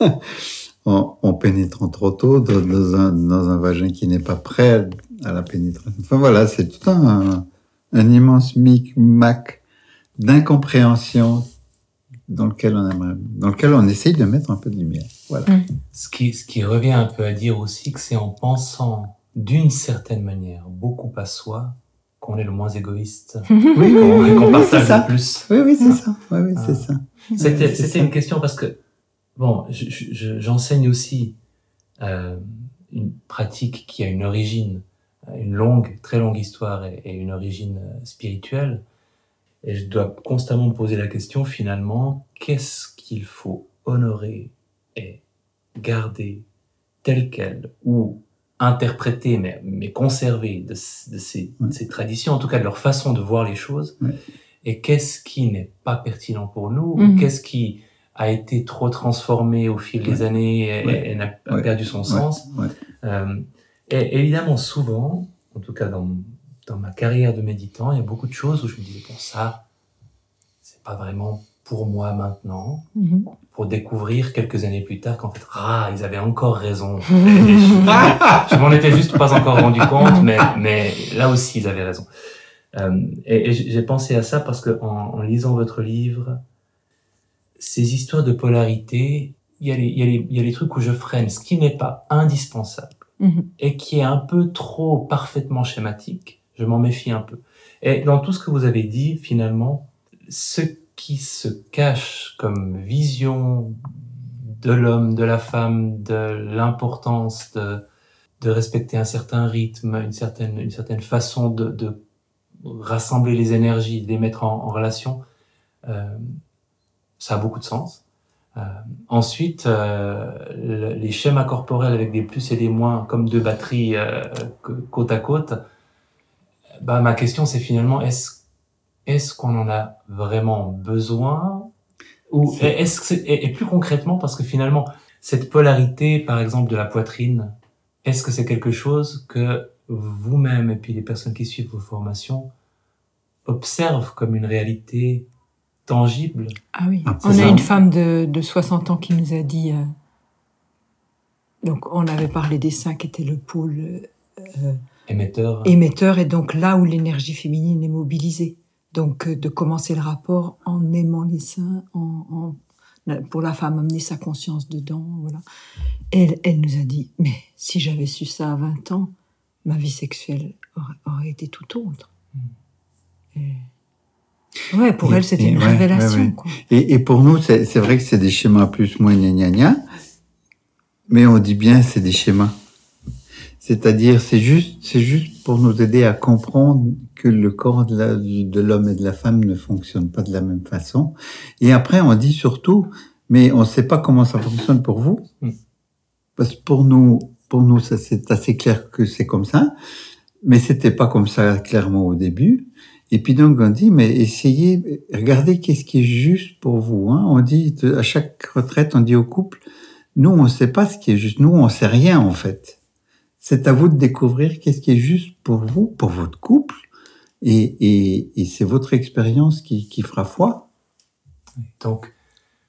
en, en pénétrant trop tôt dans, dans un, dans un vagin qui n'est pas prêt à la pénétration. Enfin voilà, c'est tout un, un immense mic-mac d'incompréhension dans lequel on aimerait, dans lequel on essaye de mettre un peu de lumière. Voilà. Ce qui, ce qui revient un peu à dire aussi que c'est en pensant d'une certaine manière beaucoup à soi qu'on est le moins égoïste, Oui, oui, qu'on oui, qu'on oui, partage c'est ça. le plus. Oui, oui, c'est ça. Oui, oui, c'est Ah. ça. C'était, c'était ça. une question parce que, bon, je- je- j'enseigne aussi euh, une pratique qui a une origine, une longue, très longue histoire et, et une origine euh, spirituelle. Et je dois constamment me poser la question, finalement, qu'est-ce qu'il faut honorer et garder tel quel ou interpréter, mais, mais conserver de, ces, de ces traditions, en tout cas de leur façon de voir les choses, et qu'est-ce qui n'est pas pertinent pour nous, Mhm. ou qu'est-ce qui a été trop transformé au fil des années et, Ouais. et n'a a Ouais. perdu son sens. Ouais. Euh, et évidemment, souvent, en tout cas dans, dans ma carrière de méditant, il y a beaucoup de choses où je me disais, bon, ça, c'est pas vraiment pour moi maintenant, Mhm. pour découvrir quelques années plus tard qu'en fait, ah, ils avaient encore raison. Je m'en étais juste pas encore rendu compte, mais, mais là aussi, ils avaient raison. Euh, et et j'ai pensé à ça parce que en, en lisant votre livre, ces histoires de polarité, il y, a les, il, y a les, il y a les trucs où je freine, ce qui n'est pas indispensable Mhm. et qui est un peu trop parfaitement schématique, je m'en méfie un peu. Et dans tout ce que vous avez dit, finalement, ce qui se cache comme vision de l'homme, de la femme, de l'importance de, de respecter un certain rythme, une certaine, une certaine façon de, de rassembler les énergies, de les mettre en, relation, euh, ça a beaucoup de sens. Euh, ensuite, euh, le- les schémas corporels avec des plus et des moins, comme deux batteries euh, côte à côte, bah, ma question c'est finalement, est-ce est-ce qu'on en a vraiment besoin ou est-ce que c'est- et, et plus concrètement, parce que finalement, cette polarité, par exemple, de la poitrine, est-ce que c'est quelque chose que vous-même et puis les personnes qui suivent vos formations observent comme une réalité tangible Ah oui, Ah, on a une femme de, de 60 ans qui nous a dit. euh, donc, on avait parlé des seins qui étaient le pôle euh, émetteur émetteur et donc là où l'énergie féminine est mobilisée. Donc, euh, de commencer le rapport en aimant les seins, en, en- pour la femme amener sa conscience dedans, voilà. Elle, elle nous a dit, mais si j'avais su ça à 20 ans, ma vie sexuelle aurait, aurait été tout autre. Et- Ouais, pour Et- elle, c'était une ouais, révélation. ouais, ouais. quoi. Et, et pour nous, c'est c'est vrai que c'est des schémas plus moins gna gna gna. Mais on dit bien, c'est des schémas. C'est-à-dire, c'est juste, c'est juste pour nous aider à comprendre que le corps de l'homme et de la femme ne fonctionne pas de la même façon. Et après, on dit surtout, mais on ne sait pas comment ça fonctionne pour vous. Hmm. Parce que pour nous, pour nous, ça c'est assez clair que c'est comme ça. Mais c'était pas comme ça clairement au début. Et puis donc on dit, mais essayez, regardez qu'est-ce qui est juste pour vous. Hein. On dit à chaque retraite, on dit au couple, nous on ne sait pas ce qui est juste. Nous on sait rien en fait. C'est à vous de découvrir qu'est-ce qui est juste pour vous, pour votre couple, et, et, et c'est votre expérience qui, qui fera foi. Donc,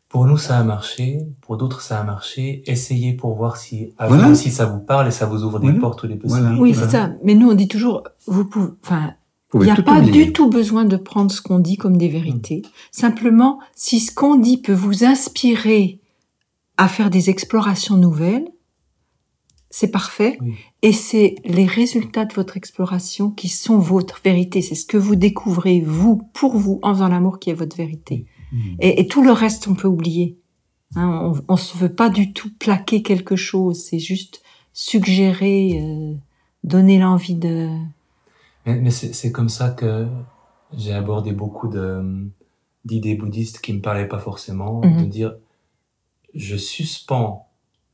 pour nous, ça a marché. Pour d'autres, ça a marché. Essayez pour voir si, à si ça vous parle et ça vous ouvre des portes ou des possibilités. Oui, c'est ça. Mais nous, on dit toujours, vous pouvez, enfin, il n'y a pas du tout besoin de prendre ce qu'on dit comme des vérités. Simplement, si ce qu'on dit peut vous inspirer à faire des explorations nouvelles, c'est parfait. Et c'est les résultats de votre exploration qui sont votre vérité. C'est ce que vous découvrez, vous, pour vous, en faisant l'amour, qui est votre vérité. Mmh. Et, tout le reste, on peut oublier. Hein, on ne se veut pas du tout plaquer quelque chose. C'est juste suggérer, euh, donner l'envie de... Mais, c'est comme ça que j'ai abordé beaucoup d'idées bouddhistes qui me parlaient pas forcément. Mmh. De dire, je suspends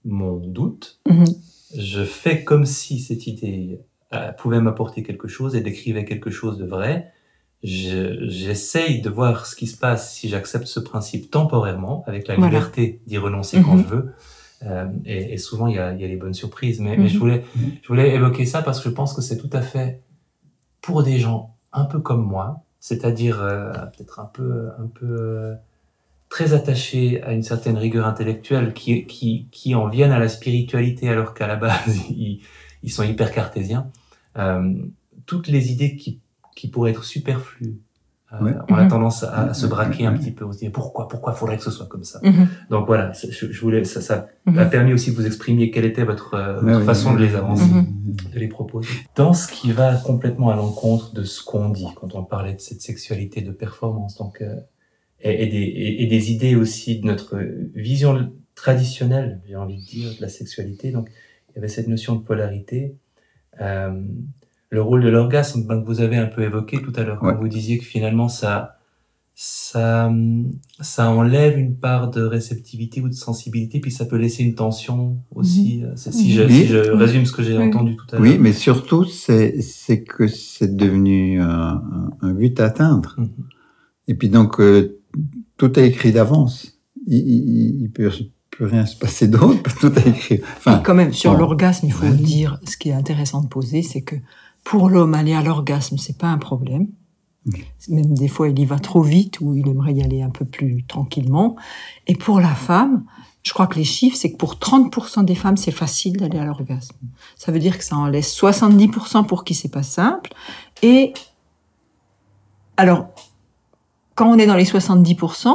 mon doute. Mmh je fais comme si cette idée euh, pouvait m'apporter quelque chose et décrivait quelque chose de vrai. J'essaye de voir ce qui se passe si j'accepte ce principe temporairement, avec la liberté d'y renoncer quand mhm. je veux. Euh, et, et, souvent, il y a, il y a les bonnes surprises. Mais, mais je, mhm. voulais, je voulais évoquer ça parce que je pense que c'est tout à fait pour des gens un peu comme moi, c'est-à-dire euh, peut-être un peu, un peu euh, très attachés à une certaine rigueur intellectuelle qui, qui, qui en viennent à la spiritualité alors qu'à la base ils, ils, sont hyper cartésiens. Euh, toutes les idées qui, qui pourraient être superflues, euh, on a mhm. tendance à, se braquer un petit peu. On se dit pourquoi, pourquoi faudrait que ce soit comme ça? Mhm. Donc voilà, je, je, voulais, ça, ça mhm. a permis aussi que vous exprimiez quelle était votre, euh, façon de les avancer, de les proposer. Dans ce qui va complètement à l'encontre de ce qu'on dit quand on parlait de cette sexualité de performance, donc euh, et, des, et, des, idées aussi de notre vision traditionnelle, j'ai envie de dire, de la sexualité. Donc, il y avait cette notion de polarité. Euh, le rôle de l'orgasme ben, que vous avez un peu évoqué tout à l'heure, quand vous disiez que finalement ça, ça, ça enlève une part de réceptivité ou de sensibilité, puis ça peut laisser une tension aussi. Mhm. Si, je, si, je, résume ce que j'ai entendu tout à l'heure. Oui, mais surtout, c'est, c'est que c'est devenu un, un, but à atteindre. Mhm. Et puis donc, euh, tout est écrit d'avance. Il, ne peut plus rien se passer d'autre, tout est écrit. Enfin, quand même, sur l'orgasme, il faut dire, ce qui est intéressant de poser, c'est que pour l'homme, aller à l'orgasme, c'est pas un problème. Même des fois, il y va trop vite ou il aimerait y aller un peu plus tranquillement. Et pour la femme, je crois que les chiffres, c'est que pour 30% des femmes, c'est facile d'aller à l'orgasme. Ça veut dire que ça en laisse 70% pour qui c'est pas simple. Et alors, quand on est dans les 70%,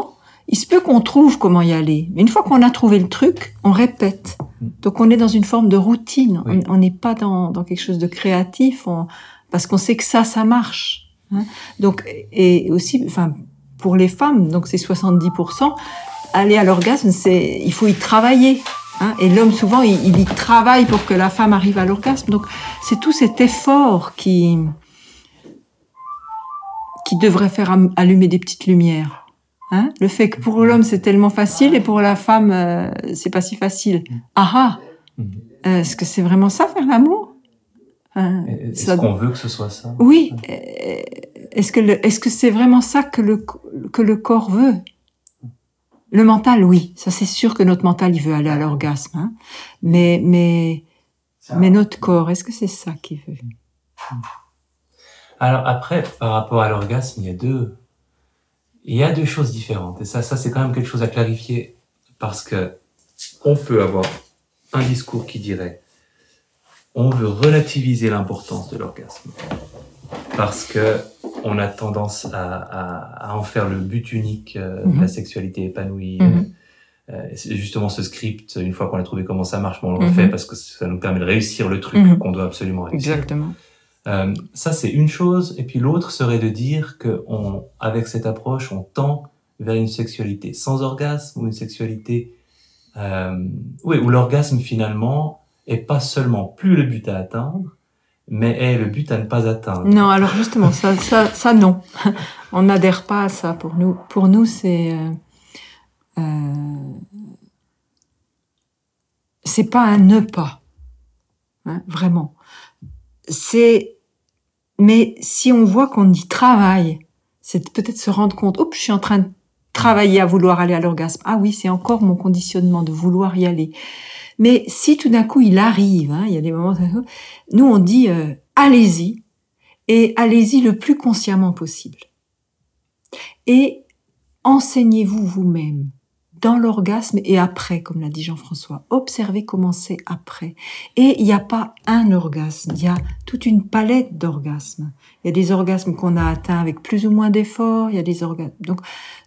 il se peut qu'on trouve comment y aller. Mais une fois qu'on a trouvé le truc, on répète. Donc on est dans une forme de routine. On n'est pas dans, quelque chose de créatif, parce qu'on sait que ça, ça marche. Hein. Donc et aussi, enfin pour les femmes, donc c'est 70%. Aller à l'orgasme, c'est il faut y travailler. Hein. Et l'homme souvent il, il y travaille pour que la femme arrive à l'orgasme. Donc c'est tout cet effort qui qui devrait faire allumer des petites lumières. Hein? Le fait que pour l'homme c'est tellement facile et pour la femme euh, c'est pas si facile. Ah ah! Euh, Est-ce que c'est vraiment ça faire l'amour? Hein? Est-ce qu'on veut que ce soit ça? Oui. Euh, est-ce que est-ce que c'est vraiment ça que le que le corps veut? Le mental, oui. Ça c'est sûr que notre mental il veut aller à l'orgasme. Hein. Mais mais mais notre corps, est-ce que c'est ça qu'il veut? Alors après, par rapport à l'orgasme, il y a deux, il y a deux choses différentes. Et ça, ça c'est quand même quelque chose à clarifier parce que on peut avoir un discours qui dirait on veut relativiser l'importance de l'orgasme parce que on a tendance à, à, à en faire le but unique euh, de la mhm. sexualité épanouie. Mhm. Euh, c'est justement ce script, une fois qu'on a trouvé comment ça marche, on le refait mhm. parce que ça nous permet de réussir le truc qu'on doit absolument réussir. Exactement. Euh, ça, c'est une chose. Et puis l'autre serait de dire que on, avec cette approche, on tend vers une sexualité sans orgasme ou une sexualité Euh, oui, où l'orgasme finalement est pas seulement plus le but à atteindre, mais est le but à ne pas atteindre. Non, alors justement, ça, ça, ça non. On n'adhère pas à ça. Pour nous, pour nous, c'est euh, euh, c'est pas un ne pas, hein, vraiment. C'est mais si on voit qu'on y travaille, c'est peut-être se rendre compte, oups, je suis en train de travailler à vouloir aller à l'orgasme. Ah oui, c'est encore mon conditionnement de vouloir y aller. Mais si tout d'un coup il arrive, hein, il y a des moments, nous on dit euh, allez-y et allez-y le plus consciemment possible. Et enseignez-vous vous-même dans l'orgasme et après, comme l'a dit Jean-François. Observez comment c'est après. Et il n'y a pas un orgasme, il y a toute une palette d'orgasmes. Il y a des orgasmes qu'on a atteints avec plus ou moins d'efforts, il y a des orgasmes. Donc,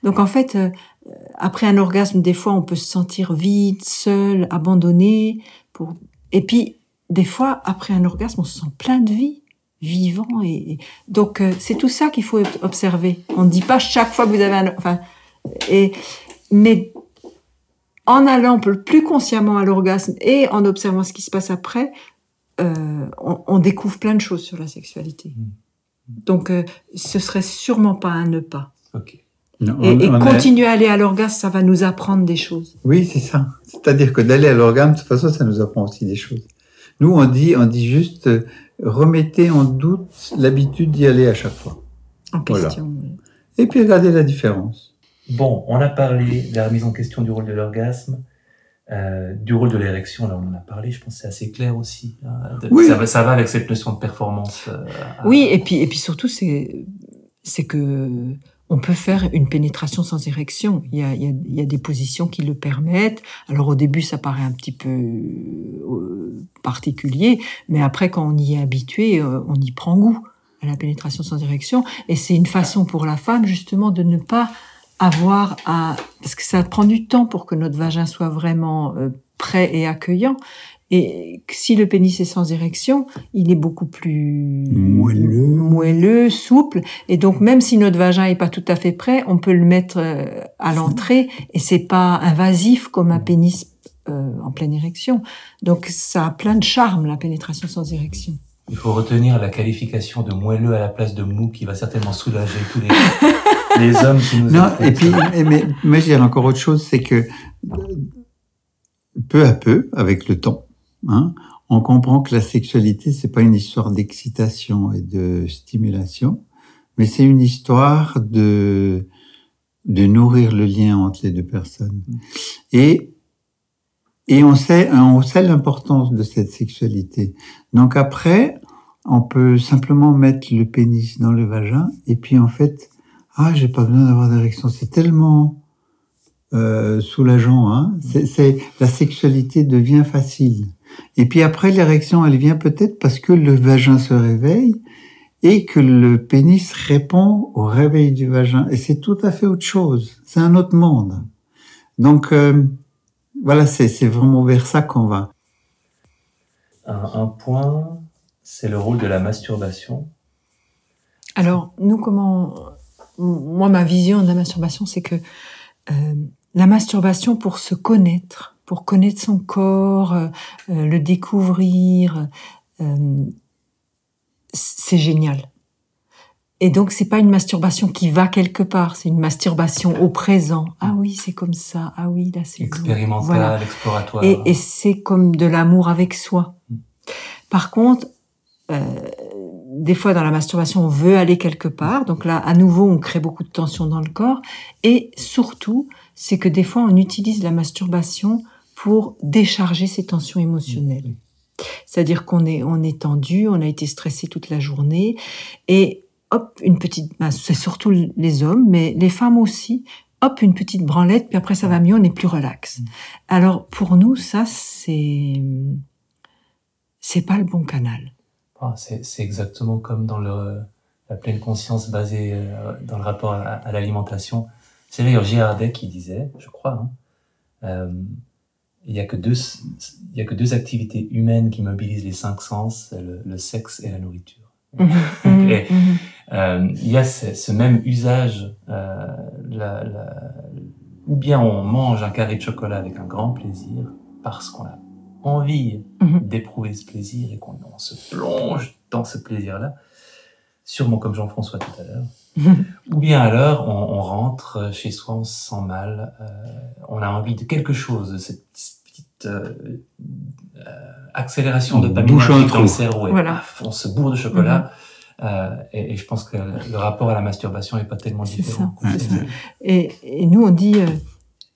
donc en fait, euh, après un orgasme, des fois, on peut se sentir vide, seul, abandonné. Et puis, des fois, après un orgasme, on se sent plein de vie vivant et, donc euh, c'est tout ça qu'il faut observer. On ne dit pas chaque fois que vous avez un enfin et mais en allant plus consciemment à l'orgasme et en observant ce qui se passe après, euh, on, découvre plein de choses sur la sexualité. Mm. Donc, euh, ce serait sûrement pas un ne pas. et, continuer à aller à l'orgasme, ça va nous apprendre des choses. Oui, c'est ça. C'est-à-dire que d'aller à l'orgasme, de toute façon, ça nous apprend aussi des choses. Nous, on dit, on dit juste, euh, remettez en doute l'habitude d'y aller à chaque fois. En question. Et puis regardez la différence. Bon, on a parlé de la remise en question du rôle de l'orgasme, euh, du rôle de l'érection, là on en a parlé, je pense que c'est assez clair aussi. Hein, oui. ça, va, ça, va, avec cette notion de performance. Euh, oui, et puis, et puis surtout, c'est, c'est que on peut faire une pénétration sans érection. Il y, a, il, y a, il y a, des positions qui le permettent. Alors au début, ça paraît un petit peu euh, particulier, mais après, quand on y est habitué, euh, on y prend goût à la pénétration sans érection. Et c'est une façon pour la femme, justement, de ne pas avoir à parce que ça prend du temps pour que notre vagin soit vraiment euh, prêt et accueillant et si le pénis est sans érection, il est beaucoup plus moelleux, moelleux souple. Et donc, même si notre vagin est pas tout à fait prêt, on peut le mettre euh, à l'entrée et c'est pas invasif comme un pénis euh, en pleine érection. Donc, ça a plein de charme, la pénétration sans érection. Il faut retenir la qualification de moelleux à la place de mou qui va certainement soulager tous les, les hommes qui nous Non, et puis, mais, mais je dirais encore autre chose, c'est que peu à peu, avec le temps, hein, on comprend que la sexualité, c'est pas une histoire d'excitation et de stimulation, mais c'est une histoire de, de nourrir le lien entre les deux personnes. Et, et on sait, on sait l'importance de cette sexualité. Donc après, on peut simplement mettre le pénis dans le vagin et puis en fait, ah, j'ai pas besoin d'avoir d'érection. C'est tellement euh, soulageant. Hein c'est la sexualité devient facile. Et puis après, l'érection, elle vient peut-être parce que le vagin se réveille et que le pénis répond au réveil du vagin. Et c'est tout à fait autre chose. C'est un autre monde. Donc euh, voilà, c'est vraiment vers ça qu'on va. Un, un point, c'est le rôle de la masturbation. Alors, nous, comment moi, ma vision de la masturbation, c'est que euh, la masturbation pour se connaître, pour connaître son corps, euh, euh, le découvrir, c'est génial. Et donc c'est pas une masturbation qui va quelque part, c'est une masturbation au présent. Ah oui, c'est comme ça. Ah oui, là c'est expérimental, exploratoire. Et, et c'est comme de l'amour avec soi. Mm. Par contre, euh, des fois dans la masturbation, on veut aller quelque part. Donc là, à nouveau, on crée beaucoup de tension dans le corps. Et surtout, c'est que des fois, on utilise la masturbation pour décharger ces tensions émotionnelles. C'est-à-dire qu'on est, on est tendu, on a été stressé toute la journée. Et hop, une petite, ben, c'est surtout les hommes, mais les femmes aussi. Hop, une petite branlette, puis après ça va mieux, on est plus relax. Alors pour nous, ça c'est c'est pas le bon canal. Ah, c'est exactement comme dans le, la pleine conscience basée euh, dans le rapport à, l'alimentation. C'est d'ailleurs Girardet qui disait, je crois, hein, euh, il n'y a que deux, il y a que deux activités humaines qui mobilisent les cinq sens, le, le sexe et la nourriture. Mhm, mhm, et, euh, il y a ce, ce même usage, euh, la, la, ou bien on mange un carré de chocolat avec un grand plaisir parce qu'on a envie Mhm. d'éprouver ce plaisir et qu'on on se plonge dans ce plaisir-là, sûrement comme Jean-François tout à l'heure. Mhm. Ou bien alors, on, on rentre chez soi, on se sent mal, euh, on a envie de quelque chose, de cette petite euh, euh, accélération On de dopaminergique dans le cerveau. Et Voilà. paf, on se bourre de chocolat. Euh, et, et je pense que le rapport à la masturbation est pas tellement différent. ça, c'est ça. Et, et nous, on dit, euh,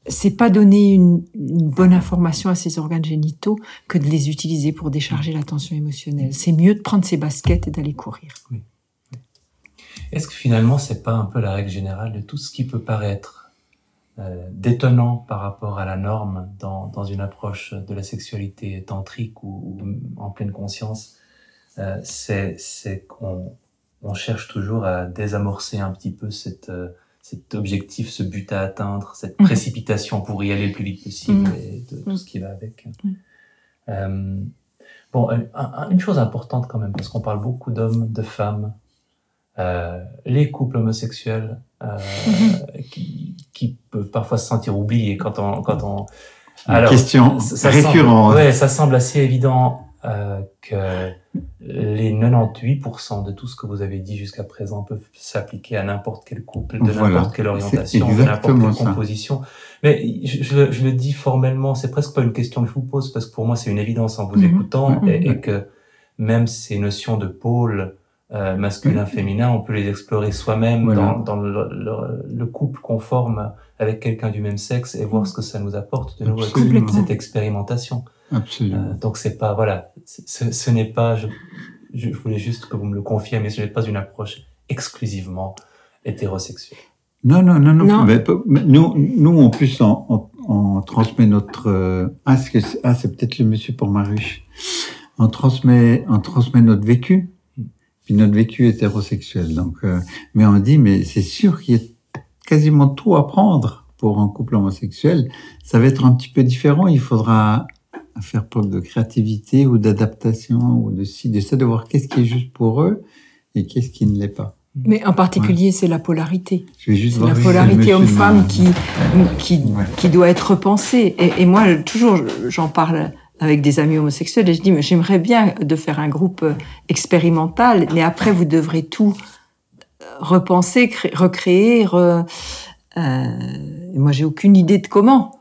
c'est pas donner une, bonne information à ses organes génitaux que de les utiliser pour décharger la tension émotionnelle. C'est mieux de prendre ses baskets et d'aller courir. Est-ce que finalement, c'est pas un peu la règle générale de tout ce qui peut paraître euh, détonnant par rapport à la norme dans, dans une approche de la sexualité tantrique ou, en pleine conscience euh, C'est c'est qu'on on cherche toujours à désamorcer un petit peu cette, euh, cet objectif, ce but à atteindre, cette Mhm. précipitation pour y aller le plus vite possible Mhm. et de, tout Mhm. ce qui va avec. Euh, bon, un- un- une chose importante quand même, parce qu'on parle beaucoup d'hommes, de femmes, euh, les couples homosexuels euh, qui, qui peuvent parfois se sentir oubliés quand on quand on Une question ça- ça récurrente. semble, ouais, ça semble assez évident euh, que les 98% de tout ce que vous avez dit jusqu'à présent peuvent s'appliquer à n'importe quel couple, de Voilà. n'importe quelle orientation, de n'importe quelle ça. composition. Mais je, je, je le dis formellement, c'est presque pas une question que je vous pose parce que pour moi c'est une évidence en vous Mhm. écoutant Mhm. et, et que même ces notions de pôle euh, masculin, féminin, on peut les explorer soi-même Voilà. dans, dans le, le- le couple qu'on forme avec quelqu'un du même sexe et voir ce que ça nous apporte de nouveau cette expérimentation. Absolument. Euh, donc c'est pas voilà, ce, ce n'est pas. Je, je voulais juste que vous me le confiez, mais ce n'est pas une approche exclusivement hétérosexuelle. Non, non, non, non. Non. Mais, mais nous, nous, en plus, on, on, on transmet notre. euh, ah, c'est ah, c'est peut-être le monsieur pour Maruche. On transmet, on transmet notre vécu. Puis notre vécu hétérosexuel. Donc, euh, mais on dit, mais c'est sûr qu'il y a quasiment tout à prendre pour un couple homosexuel. Ça va être un petit peu différent. Il faudra faire preuve de créativité ou d'adaptation ou de ci, de ça, de voir qu'est-ce qui est juste pour eux et qu'est-ce qui ne l'est pas. Mais en particulier, c'est la polarité. Je vais juste la polarité homme-femme qui, qui, Ouais. qui doit être repensée. Et, et moi, toujours, j'en parle avec des amis homosexuels et je dis, mais j'aimerais bien de faire un groupe euh, expérimental, mais après, vous devrez tout euh, repenser, cré- recréer. re- euh, et moi, j'ai aucune idée de comment,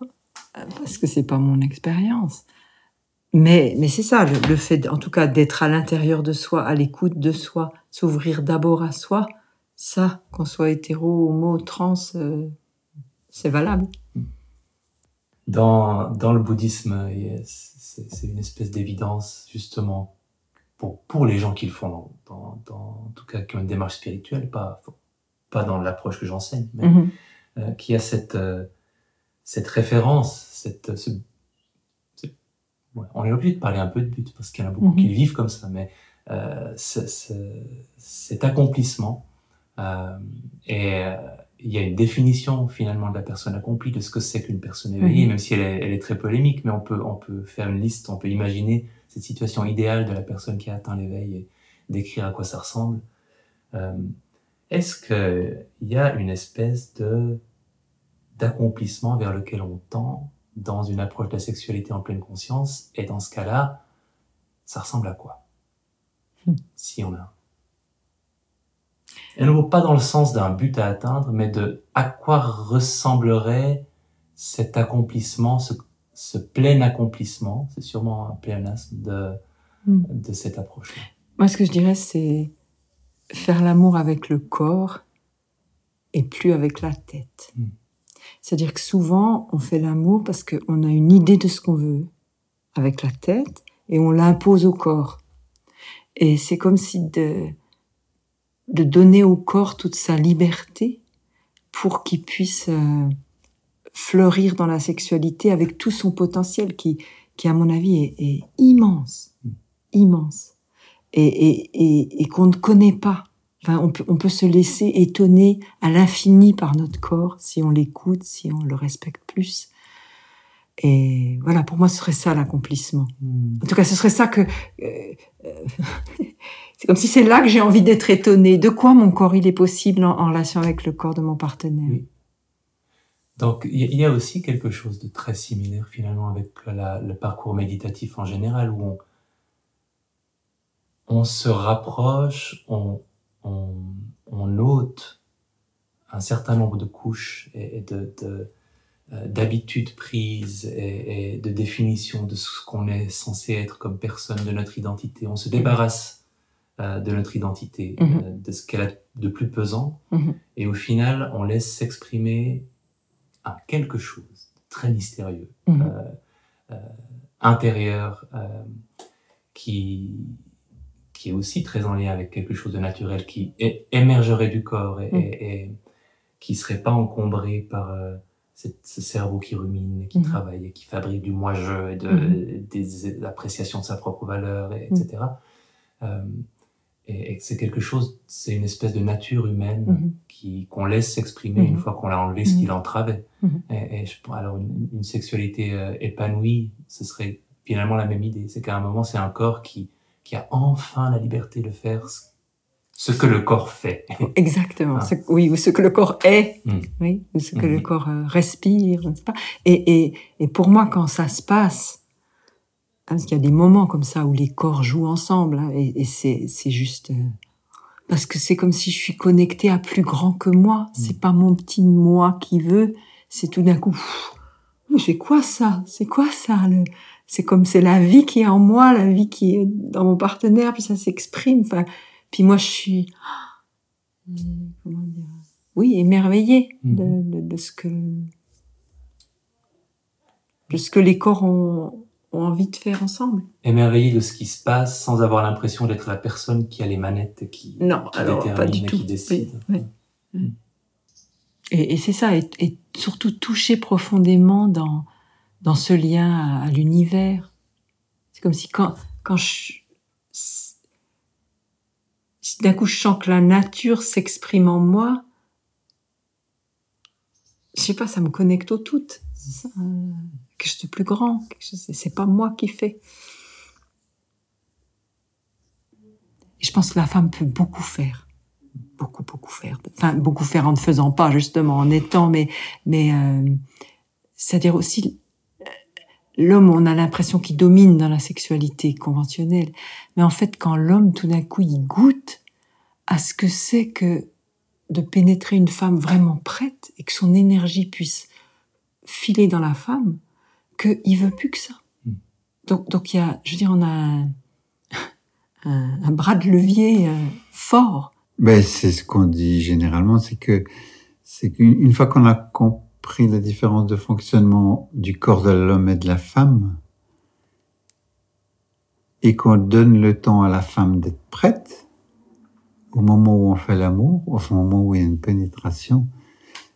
euh, parce que c'est pas mon expérience. Mais, mais c'est ça, le, le fait, en tout cas, d'être à l'intérieur de soi, à l'écoute de soi, s'ouvrir d'abord à soi, ça, qu'on soit hétéro, homo, trans, euh, c'est valable. Dans, dans le bouddhisme, c'est une espèce d'évidence, justement, pour, pour les gens qui le font, dans, dans, en tout cas qui ont une démarche spirituelle, pas, pas dans l'approche que j'enseigne, mais Mhm. euh, qui a cette, euh, cette référence, cette, ce, ce- ouais, on est obligé de parler un peu de but, parce qu'il y en a beaucoup Mhm. qui vivent comme ça, mais euh, ce- ce- cet accomplissement, euh, et euh, il y a une définition finalement de la personne accomplie, de ce que c'est qu'une personne éveillée, Mhm. même si elle est, elle est très polémique, mais on peut, on peut faire une liste, on peut imaginer cette situation idéale de la personne qui a atteint l'éveil et décrire à quoi ça ressemble. Euh, Est-ce qu'il y a une espèce de d'accomplissement vers lequel on tend dans une approche de la sexualité en pleine conscience Et dans ce cas-là, ça ressemble à quoi? Hmm. Si on a un. Et non pas dans le sens d'un but à atteindre, mais de à quoi ressemblerait cet accomplissement, ce, ce plein accomplissement, c'est sûrement un pléonasme de, Hmm. de cette approche-là. Moi, ce que je dirais, c'est faire l'amour avec le corps et plus avec la tête. Mm. C'est-à-dire que souvent, on fait l'amour parce qu'on a une idée de ce qu'on veut avec la tête et on l'impose au corps. Et c'est comme si de, de donner au corps toute sa liberté pour qu'il puisse euh, fleurir dans la sexualité avec tout son potentiel qui, qui à mon avis, est, est immense, Mm. immense et, et, et, et qu'on ne connaît pas. Enfin, on peut, on peut se laisser étonner à l'infini par notre corps si on l'écoute, si on le respecte plus. Et voilà, pour moi, ce serait ça l'accomplissement. Hmm. En tout cas, ce serait ça que... euh, euh, c'est comme si c'est là que j'ai envie d'être étonnée. De quoi mon corps il est possible en, en relation avec le corps de mon partenaire? Oui. Donc il y, a aussi quelque chose de très similaire finalement avec le parcours méditatif en général où on, on se rapproche, on, on, on ôte un certain nombre de couches et, de, de euh, d'habitudes prises et, de définitions de ce qu'on est censé être comme personne, de notre identité. On se débarrasse euh, de notre identité, mhm. euh, de ce qu'elle a de plus pesant, mhm. et au final, on laisse s'exprimer quelque chose de très mystérieux, mhm. intérieur, qui, qui est aussi très en lien avec quelque chose de naturel, qui émergerait du corps et, et, qui serait pas encombré par ce cerveau qui rumine, qui mhm. travaille et qui fabrique du moi-je et de, mhm. des, appréciations de sa propre valeur, et, etc. Mhm. Euh, et, c'est quelque chose, c'est une espèce de nature humaine qui qu'on laisse s'exprimer une fois qu'on l'a enlevé ce qui l'entravait. Et, je, alors une, une sexualité euh, épanouie, ce serait finalement la même idée. C'est qu'à un moment, c'est un corps qui, qui a enfin la liberté de faire ce que le corps fait. Exactement. Ah. Oui, ou ce que le corps est. Hmm. Oui, ou ce que le hmm. corps euh, respire. Pas. Et, et, et pour moi, quand ça se passe, hein, parce qu'il y a des moments comme ça où les corps jouent ensemble, hein, et, et c'est, juste euh, parce que c'est comme si je suis connectée à plus grand que moi. Hmm. C'est pas mon petit moi qui veut. C'est tout d'un coup. C'est quoi ça? C'est quoi ça le... C'est comme c'est la vie qui est en moi, la vie qui est dans mon partenaire, puis ça s'exprime. Enfin, puis moi, je suis, comment dire, oui, émerveillée de, mhm. de, ce que, de ce que les corps ont, ont envie de faire ensemble. Émerveillée de ce qui se passe sans avoir l'impression d'être la personne qui a les manettes, qui, non, alors, pas du tout. qui décide. Et, et c'est ça, et, et, surtout toucher profondément dans, dans ce lien à, à l'univers. C'est comme si quand, quand je, si d'un coup je sens que la nature s'exprime en moi, je sais pas, ça me connecte au tout. Ça, quelque chose de plus grand. C'est pas moi qui fais. Et je pense que la femme peut beaucoup faire. Beaucoup, beaucoup faire. Enfin, beaucoup faire en ne faisant pas, justement, en étant, mais, mais, euh, c'est-à-dire aussi, l'homme, on a l'impression qu'il domine dans la sexualité conventionnelle. Mais en fait, quand l'homme, tout d'un coup, il goûte à ce que c'est que de pénétrer une femme vraiment prête et que son énergie puisse filer dans la femme, qu'il veut plus que ça. Hmm. Donc, donc il y a, je veux dire, on a un, un, bras de levier euh, fort. Ben, c'est ce qu'on dit généralement, c'est que, c'est qu'une fois qu'on a compris pris la différence de fonctionnement du corps de l'homme et de la femme, et qu'on donne le temps à la femme d'être prête, au moment où on fait l'amour, au moment où il y a une pénétration,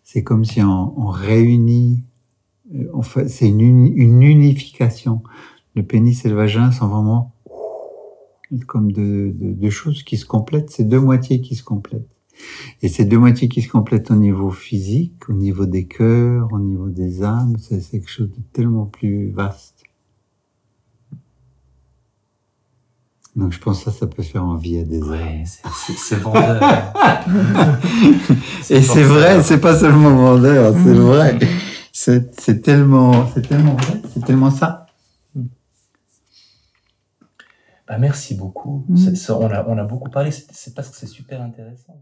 c'est comme si on, réunit, on fait, c'est une, une, unification. Le pénis et le vagin sont vraiment comme deux de choses qui se complètent, c'est deux moitiés qui se complètent. Et ces deux moitiés qui se complètent au niveau physique, au niveau des cœurs, au niveau des âmes, c'est quelque chose de tellement plus vaste. Donc je pense que ça, ça peut faire envie à des ouais, C'est vendeur. Et c'est vrai, c'est pas seulement vendeur, c'est mm. vrai. C'est tellement, c'est tellement vrai, c'est tellement ça. Bah, merci beaucoup. Mm. on, a, on a beaucoup parlé, c'est parce que c'est super intéressant.